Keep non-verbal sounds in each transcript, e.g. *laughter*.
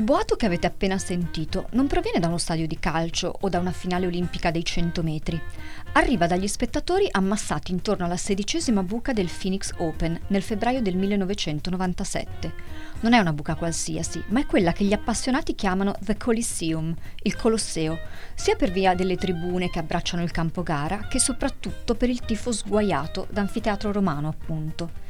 Il boato che avete appena sentito non proviene da uno stadio di calcio o da una finale olimpica dei 100 metri. Arriva dagli spettatori ammassati intorno alla sedicesima buca del Phoenix Open nel febbraio del 1997. Non è una buca qualsiasi, ma è quella che gli appassionati chiamano The Coliseum, il Colosseo, sia per via delle tribune che abbracciano il campo gara, che soprattutto per il tifo sguaiato d'anfiteatro romano, appunto.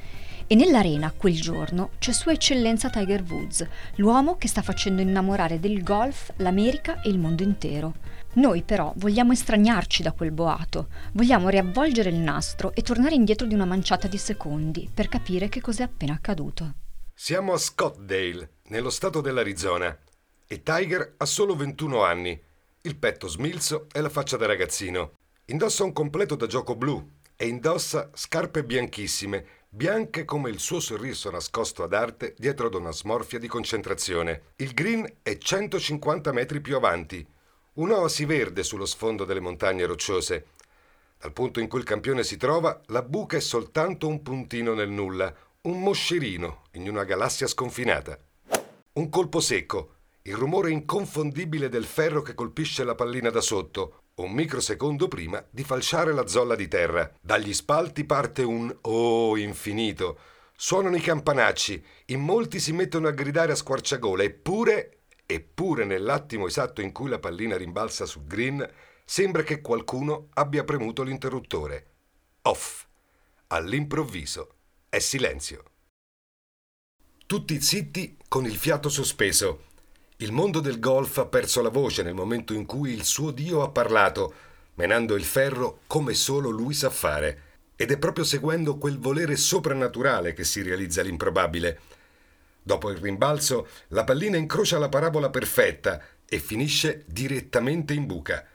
E nell'arena quel giorno c'è Sua Eccellenza Tiger Woods, l'uomo che sta facendo innamorare del golf l'America e il mondo intero. Noi però vogliamo estraniarci da quel boato, vogliamo riavvolgere il nastro e tornare indietro di una manciata di secondi per capire che cos'è appena accaduto. Siamo a Scottsdale, nello stato dell'Arizona, e Tiger ha solo 21 anni, il petto smilzo e la faccia da ragazzino. Indossa un completo da gioco blu e indossa scarpe bianchissime bianche come il suo sorriso nascosto ad arte dietro ad una smorfia di concentrazione. Il green è 150 metri più avanti, un'oasi verde sullo sfondo delle montagne rocciose. Dal punto in cui il campione si trova, la buca è soltanto un puntino nel nulla, un moscerino in una galassia sconfinata. Un colpo secco, il rumore inconfondibile del ferro che colpisce la pallina da sotto, un microsecondo prima di falciare la zolla di terra. Dagli spalti parte un oh infinito. Suonano i campanacci, in molti si mettono a gridare a squarciagola, eppure, eppure nell'attimo esatto in cui la pallina rimbalza sul green, sembra che qualcuno abbia premuto l'interruttore. Off. All'improvviso è silenzio. Tutti zitti con il fiato sospeso il mondo del golf ha perso la voce nel momento in cui il suo Dio ha parlato, menando il ferro come solo lui sa fare. Ed è proprio seguendo quel volere soprannaturale che si realizza l'improbabile. Dopo il rimbalzo, la pallina incrocia la parabola perfetta e finisce direttamente in buca.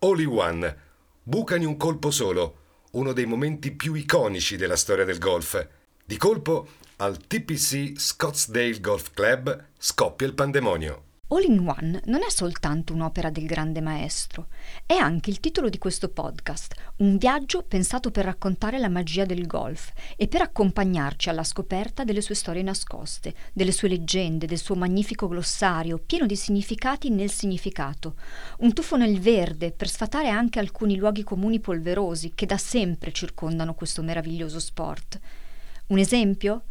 Only one. Buca in un colpo solo, uno dei momenti più iconici della storia del golf. Di colpo, al TPC Scottsdale Golf Club scoppia il pandemonio. All in One non è soltanto un'opera del grande maestro, è anche il titolo di questo podcast, un viaggio pensato per raccontare la magia del golf e per accompagnarci alla scoperta delle sue storie nascoste, delle sue leggende, del suo magnifico glossario pieno di significati nel significato, un tuffo nel verde per sfatare anche alcuni luoghi comuni polverosi che da sempre circondano questo meraviglioso sport. Un esempio?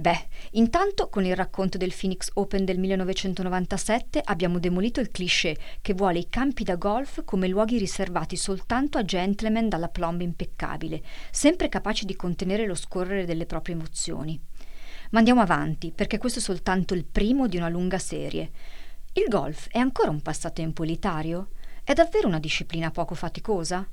Beh, intanto con il racconto del Phoenix Open del 1997 abbiamo demolito il cliché che vuole i campi da golf come luoghi riservati soltanto a gentleman dalla plomba impeccabile, sempre capaci di contenere lo scorrere delle proprie emozioni. Ma andiamo avanti, perché questo è soltanto il primo di una lunga serie. Il golf è ancora un passatempo elitario? È davvero una disciplina poco faticosa?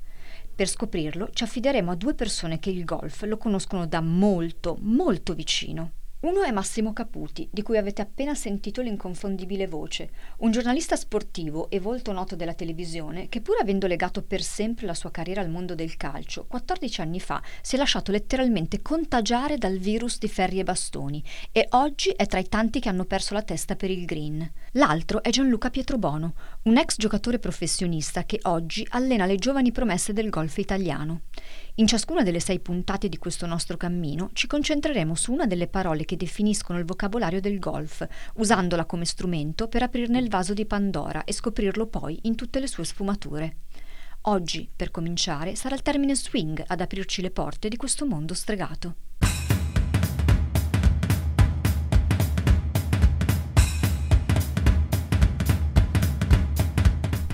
Per scoprirlo ci affideremo a due persone che il golf lo conoscono da molto, molto vicino. Uno è Massimo Caputi, di cui avete appena sentito l'inconfondibile voce, un giornalista sportivo e volto noto della televisione che pur avendo legato per sempre la sua carriera al mondo del calcio, 14 anni fa si è lasciato letteralmente contagiare dal virus di ferri e bastoni e oggi è tra i tanti che hanno perso la testa per il green. L'altro è Gianluca Pietrobono, un ex giocatore professionista che oggi allena le giovani promesse del golf italiano. In ciascuna delle sei puntate di questo nostro cammino ci concentreremo su una delle parole che definiscono il vocabolario del golf, usandola come strumento per aprirne il vaso di Pandora e scoprirlo poi in tutte le sue sfumature. Oggi, per cominciare, sarà il termine swing ad aprirci le porte di questo mondo stregato.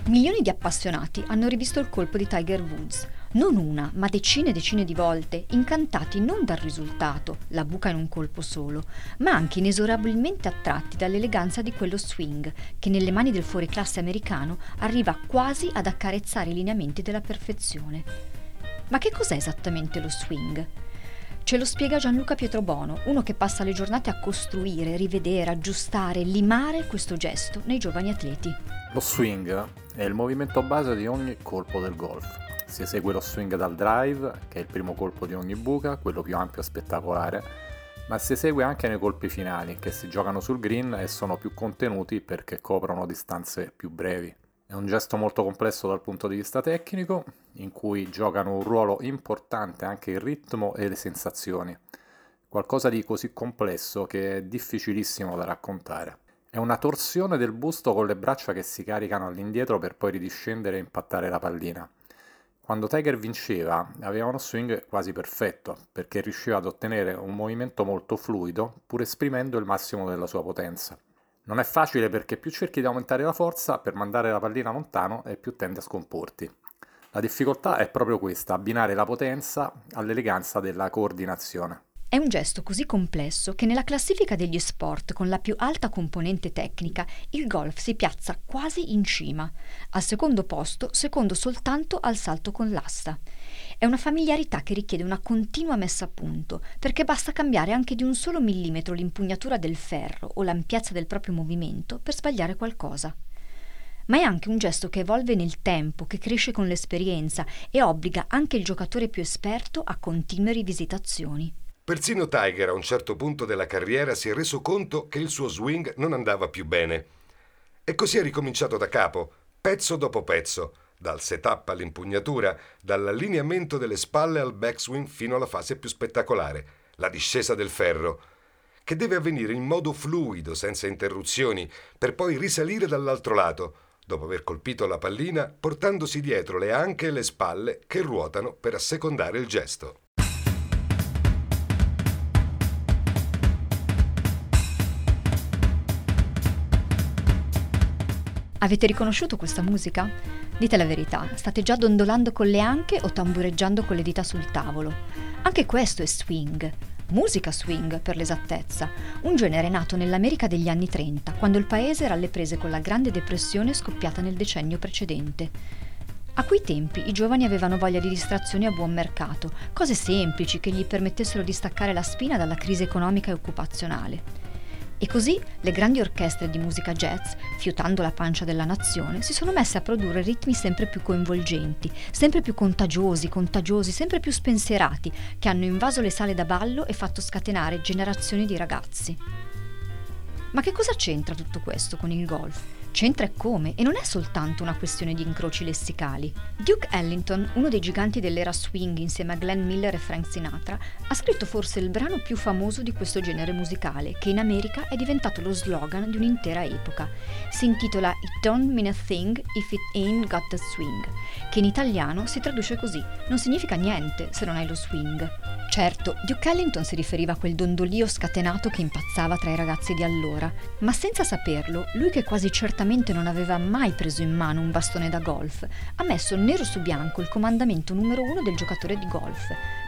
Milioni di appassionati hanno rivisto il colpo di Tiger Woods, non una, ma decine e decine di volte, incantati non dal risultato, la buca in un colpo solo, ma anche inesorabilmente attratti dall'eleganza di quello swing, che nelle mani del fuoriclasse americano arriva quasi ad accarezzare i lineamenti della perfezione. Ma che cos'è esattamente lo swing? Ce lo spiega Gianluca Pietrobono, uno che passa le giornate a costruire, rivedere, aggiustare, limare questo gesto nei giovani atleti. Lo swing è il movimento base di ogni colpo del golf. Si esegue lo swing dal drive, che è il primo colpo di ogni buca, quello più ampio e spettacolare, ma si esegue anche nei colpi finali, che si giocano sul green e sono più contenuti perché coprono distanze più brevi. È un gesto molto complesso dal punto di vista tecnico, in cui giocano un ruolo importante anche il ritmo e le sensazioni, qualcosa di così complesso che è difficilissimo da raccontare. È una torsione del busto con le braccia che si caricano all'indietro per poi ridiscendere e impattare la pallina. Quando Tiger vinceva aveva uno swing quasi perfetto perché riusciva ad ottenere un movimento molto fluido pur esprimendo il massimo della sua potenza. Non è facile perché più cerchi di aumentare la forza per mandare la pallina lontano e più tendi a scomporti. La difficoltà è proprio questa, abbinare la potenza all'eleganza della coordinazione. È un gesto così complesso che nella classifica degli sport con la più alta componente tecnica il golf si piazza quasi in cima, al secondo posto secondo soltanto al salto con l'asta. È una familiarità che richiede una continua messa a punto, perché basta cambiare anche di un solo millimetro l'impugnatura del ferro o l'ampiezza del proprio movimento per sbagliare qualcosa ma è anche un gesto che evolve nel tempo, che cresce con l'esperienza e obbliga anche il giocatore più esperto a continue rivisitazioni. Persino Tiger a un certo punto della carriera si è reso conto che il suo swing non andava più bene. E così ha ricominciato da capo, pezzo dopo pezzo, dal setup all'impugnatura, dall'allineamento delle spalle al backswing fino alla fase più spettacolare, la discesa del ferro, che deve avvenire in modo fluido, senza interruzioni, per poi risalire dall'altro lato, dopo aver colpito la pallina, portandosi dietro le anche e le spalle che ruotano per assecondare il gesto. Avete riconosciuto questa musica? Dite la verità, state già dondolando con le anche o tambureggiando con le dita sul tavolo. Anche questo è swing. Musica swing, per l'esattezza, un genere nato nell'America degli anni 30, quando il paese era alle prese con la Grande Depressione scoppiata nel decennio precedente. A quei tempi i giovani avevano voglia di distrazioni a buon mercato, cose semplici che gli permettessero di staccare la spina dalla crisi economica e occupazionale. E così le grandi orchestre di musica jazz, fiutando la pancia della nazione, si sono messe a produrre ritmi sempre più coinvolgenti, sempre più contagiosi, contagiosi, sempre più spensierati, che hanno invaso le sale da ballo e fatto scatenare generazioni di ragazzi. Ma che cosa c'entra tutto questo con il golf? C'entra e come, e non è soltanto una questione di incroci lessicali. Duke Ellington, uno dei giganti dell'era swing insieme a Glenn Miller e Frank Sinatra, ha scritto forse il brano più famoso di questo genere musicale, che in America è diventato lo slogan di un'intera epoca. Si intitola It Don't Mean a Thing If It Ain't Got the Swing, che in italiano si traduce così: non significa niente se non hai lo swing. Certo, Duke Ellington si riferiva a quel dondolio scatenato che impazzava tra i ragazzi di allora, ma senza saperlo, lui che quasi certamente certamente non aveva mai preso in mano un bastone da golf, ha messo nero su bianco il comandamento numero uno del giocatore di golf.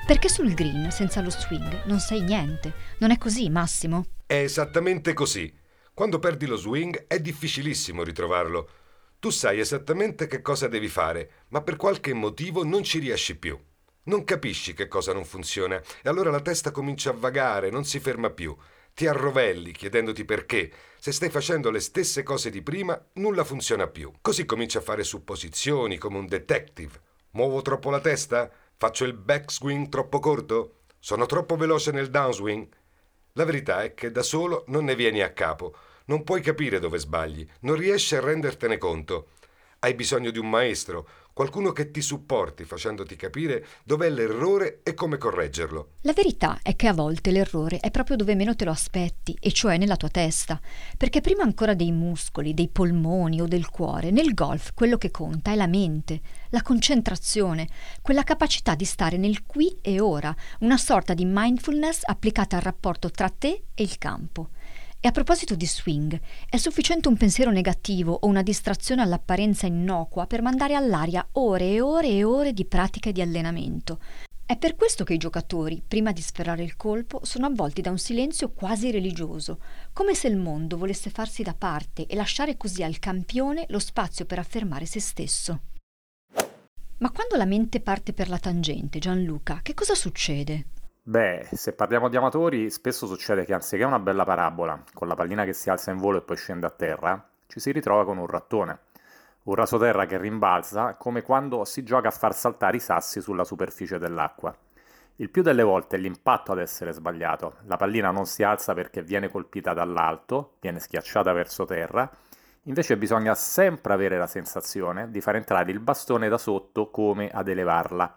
Perché sul green, senza lo swing, non sai niente. Non è così, Massimo? È esattamente così. Quando perdi lo swing è difficilissimo ritrovarlo. Tu sai esattamente che cosa devi fare, ma per qualche motivo non ci riesci più. Non capisci che cosa non funziona e allora la testa comincia a vagare, non si ferma più ti arrovelli chiedendoti perché. Se stai facendo le stesse cose di prima, nulla funziona più. Così cominci a fare supposizioni come un detective. Muovo troppo la testa? Faccio il backswing troppo corto? Sono troppo veloce nel downswing? La verità è che da solo non ne vieni a capo. Non puoi capire dove sbagli, non riesci a rendertene conto. Hai bisogno di un maestro, qualcuno che ti supporti facendoti capire dov'è l'errore e come correggerlo. La verità è che a volte l'errore è proprio dove meno te lo aspetti, e cioè nella tua testa, perché prima ancora dei muscoli, dei polmoni o del cuore, nel golf quello che conta è la mente, la concentrazione, quella capacità di stare nel qui e ora, una sorta di mindfulness applicata al rapporto tra te e il campo. E a proposito di swing, è sufficiente un pensiero negativo o una distrazione all'apparenza innocua per mandare all'aria ore e ore e ore di pratica e di allenamento. È per questo che i giocatori, prima di sferrare il colpo, sono avvolti da un silenzio quasi religioso, come se il mondo volesse farsi da parte e lasciare così al campione lo spazio per affermare se stesso. Ma quando la mente parte per la tangente, Gianluca, che cosa succede? Beh, se parliamo di amatori, spesso succede che anziché una bella parabola, con la pallina che si alza in volo e poi scende a terra, ci si ritrova con un rattone. Un rasoterra che rimbalza come quando si gioca a far saltare i sassi sulla superficie dell'acqua. Il più delle volte è l'impatto ad essere sbagliato. La pallina non si alza perché viene colpita dall'alto, viene schiacciata verso terra. Invece bisogna sempre avere la sensazione di far entrare il bastone da sotto come ad elevarla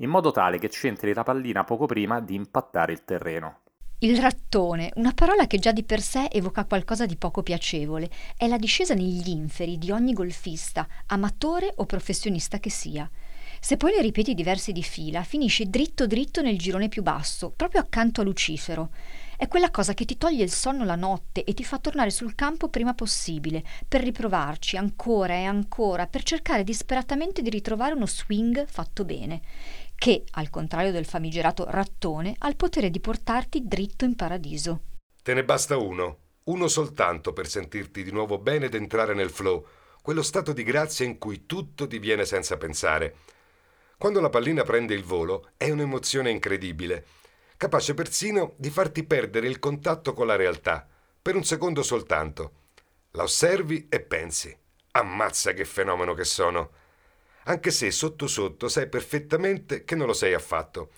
in modo tale che c'entri la pallina poco prima di impattare il terreno. Il rattone, una parola che già di per sé evoca qualcosa di poco piacevole, è la discesa negli inferi di ogni golfista, amatore o professionista che sia. Se poi ne ripeti diversi di fila, finisci dritto dritto nel girone più basso, proprio accanto a Lucifero. È quella cosa che ti toglie il sonno la notte e ti fa tornare sul campo prima possibile, per riprovarci ancora e ancora, per cercare disperatamente di ritrovare uno swing fatto bene che, al contrario del famigerato rattone, ha il potere di portarti dritto in paradiso. Te ne basta uno, uno soltanto per sentirti di nuovo bene ed entrare nel flow, quello stato di grazia in cui tutto ti viene senza pensare. Quando la pallina prende il volo è un'emozione incredibile, capace persino di farti perdere il contatto con la realtà, per un secondo soltanto. La osservi e pensi, ammazza che fenomeno che sono anche se sotto sotto sai perfettamente che non lo sei affatto.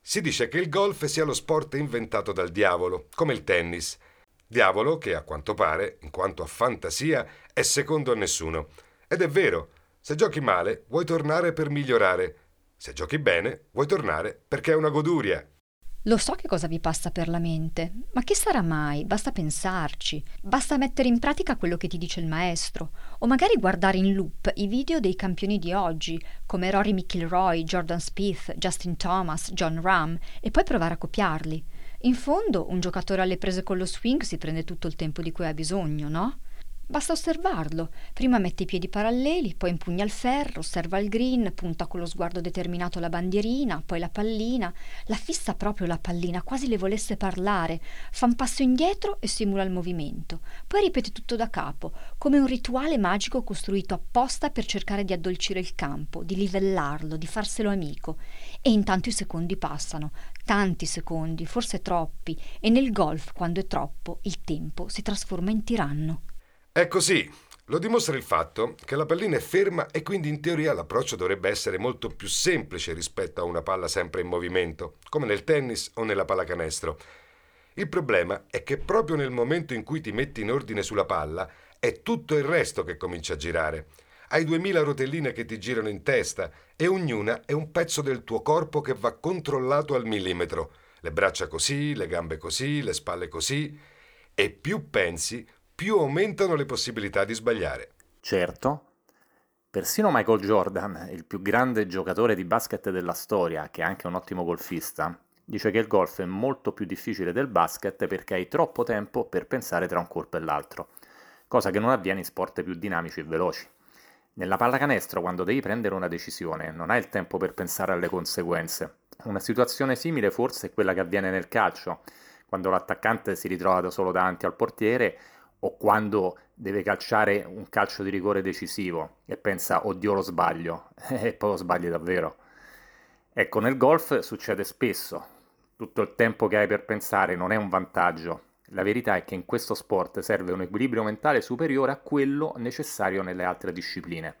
Si dice che il golf sia lo sport inventato dal diavolo, come il tennis. Diavolo che, a quanto pare, in quanto a fantasia, è secondo a nessuno. Ed è vero, se giochi male vuoi tornare per migliorare, se giochi bene vuoi tornare perché è una goduria. Lo so che cosa vi passa per la mente, ma che sarà mai? Basta pensarci, basta mettere in pratica quello che ti dice il maestro, o magari guardare in loop i video dei campioni di oggi, come Rory McIlroy, Jordan Spieth, Justin Thomas, John Ram, e poi provare a copiarli. In fondo, un giocatore alle prese con lo swing si prende tutto il tempo di cui ha bisogno, no? Basta osservarlo. Prima mette i piedi paralleli, poi impugna il ferro, osserva il green, punta con lo sguardo determinato la bandierina, poi la pallina, la fissa proprio la pallina, quasi le volesse parlare, fa un passo indietro e simula il movimento. Poi ripete tutto da capo, come un rituale magico costruito apposta per cercare di addolcire il campo, di livellarlo, di farselo amico. E intanto i secondi passano, tanti secondi, forse troppi, e nel golf, quando è troppo, il tempo si trasforma in tiranno. È così. Lo dimostra il fatto che la pallina è ferma e quindi in teoria l'approccio dovrebbe essere molto più semplice rispetto a una palla sempre in movimento, come nel tennis o nella pallacanestro. Il problema è che proprio nel momento in cui ti metti in ordine sulla palla è tutto il resto che comincia a girare. Hai duemila rotelline che ti girano in testa e ognuna è un pezzo del tuo corpo che va controllato al millimetro. Le braccia così, le gambe così, le spalle così. E più pensi, più aumentano le possibilità di sbagliare. Certo. Persino Michael Jordan, il più grande giocatore di basket della storia, che è anche un ottimo golfista, dice che il golf è molto più difficile del basket perché hai troppo tempo per pensare tra un colpo e l'altro, cosa che non avviene in sport più dinamici e veloci. Nella pallacanestro, quando devi prendere una decisione, non hai il tempo per pensare alle conseguenze. Una situazione simile forse è quella che avviene nel calcio, quando l'attaccante si ritrova da solo davanti al portiere o quando deve calciare un calcio di rigore decisivo e pensa oddio lo sbaglio *laughs* e poi lo sbagli davvero. Ecco, nel golf succede spesso, tutto il tempo che hai per pensare non è un vantaggio. La verità è che in questo sport serve un equilibrio mentale superiore a quello necessario nelle altre discipline.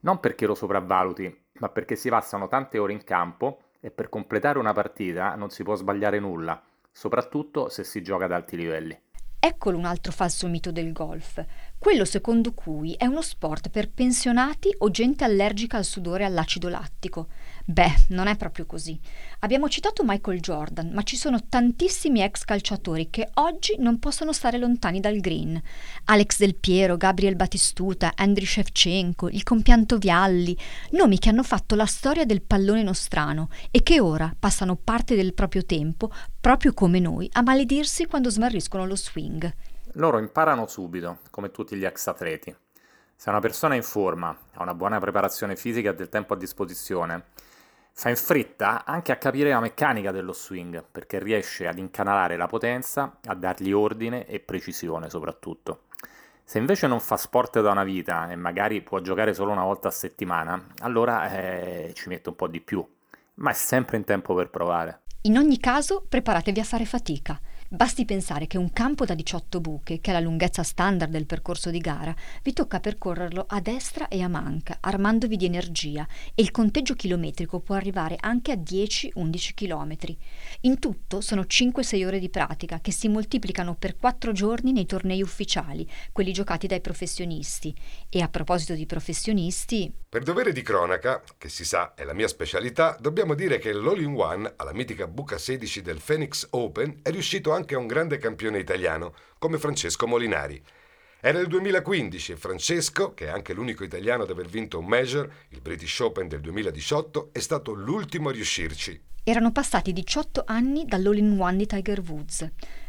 Non perché lo sopravvaluti, ma perché si passano tante ore in campo e per completare una partita non si può sbagliare nulla, soprattutto se si gioca ad alti livelli. Eccolo un altro falso mito del golf, quello secondo cui è uno sport per pensionati o gente allergica al sudore e all'acido lattico. Beh, non è proprio così. Abbiamo citato Michael Jordan, ma ci sono tantissimi ex calciatori che oggi non possono stare lontani dal green. Alex Del Piero, Gabriel Batistuta, Andriy Shevchenko, il compianto Vialli, nomi che hanno fatto la storia del pallone nostrano e che ora passano parte del proprio tempo, proprio come noi, a maledirsi quando smarriscono lo swing. Loro imparano subito, come tutti gli ex atleti. Se una persona è in forma, ha una buona preparazione fisica e del tempo a disposizione, fa in fretta anche a capire la meccanica dello swing, perché riesce ad incanalare la potenza, a dargli ordine e precisione soprattutto. Se invece non fa sport da una vita e magari può giocare solo una volta a settimana, allora eh, ci mette un po' di più, ma è sempre in tempo per provare. In ogni caso, preparatevi a fare fatica. Basti pensare che un campo da 18 buche, che è la lunghezza standard del percorso di gara, vi tocca percorrerlo a destra e a manca, armandovi di energia, e il conteggio chilometrico può arrivare anche a 10-11 km. In tutto sono 5-6 ore di pratica che si moltiplicano per 4 giorni nei tornei ufficiali, quelli giocati dai professionisti. E a proposito di professionisti... Per dovere di cronaca, che si sa è la mia specialità, dobbiamo dire che l'All-in-One alla mitica buca 16 del Phoenix Open è riuscito anche a un grande campione italiano come Francesco Molinari. Era il 2015 e Francesco, che è anche l'unico italiano ad aver vinto un major, il British Open del 2018, è stato l'ultimo a riuscirci. Erano passati 18 anni dall'all-in-one di Tiger Woods.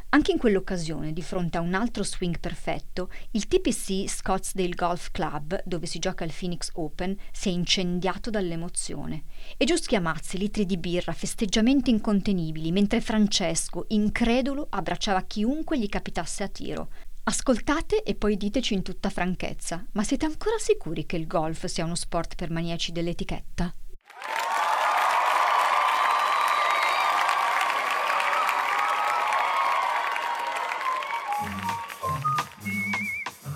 Anche in quell'occasione, di fronte a un altro swing perfetto, il TPC Scottsdale Golf Club, dove si gioca il Phoenix Open, si è incendiato dall'emozione. E giù schiamazzi, litri di birra, festeggiamenti incontenibili, mentre Francesco, incredulo, abbracciava chiunque gli capitasse a tiro. Ascoltate e poi diteci in tutta franchezza, ma siete ancora sicuri che il golf sia uno sport per maniaci dell'etichetta?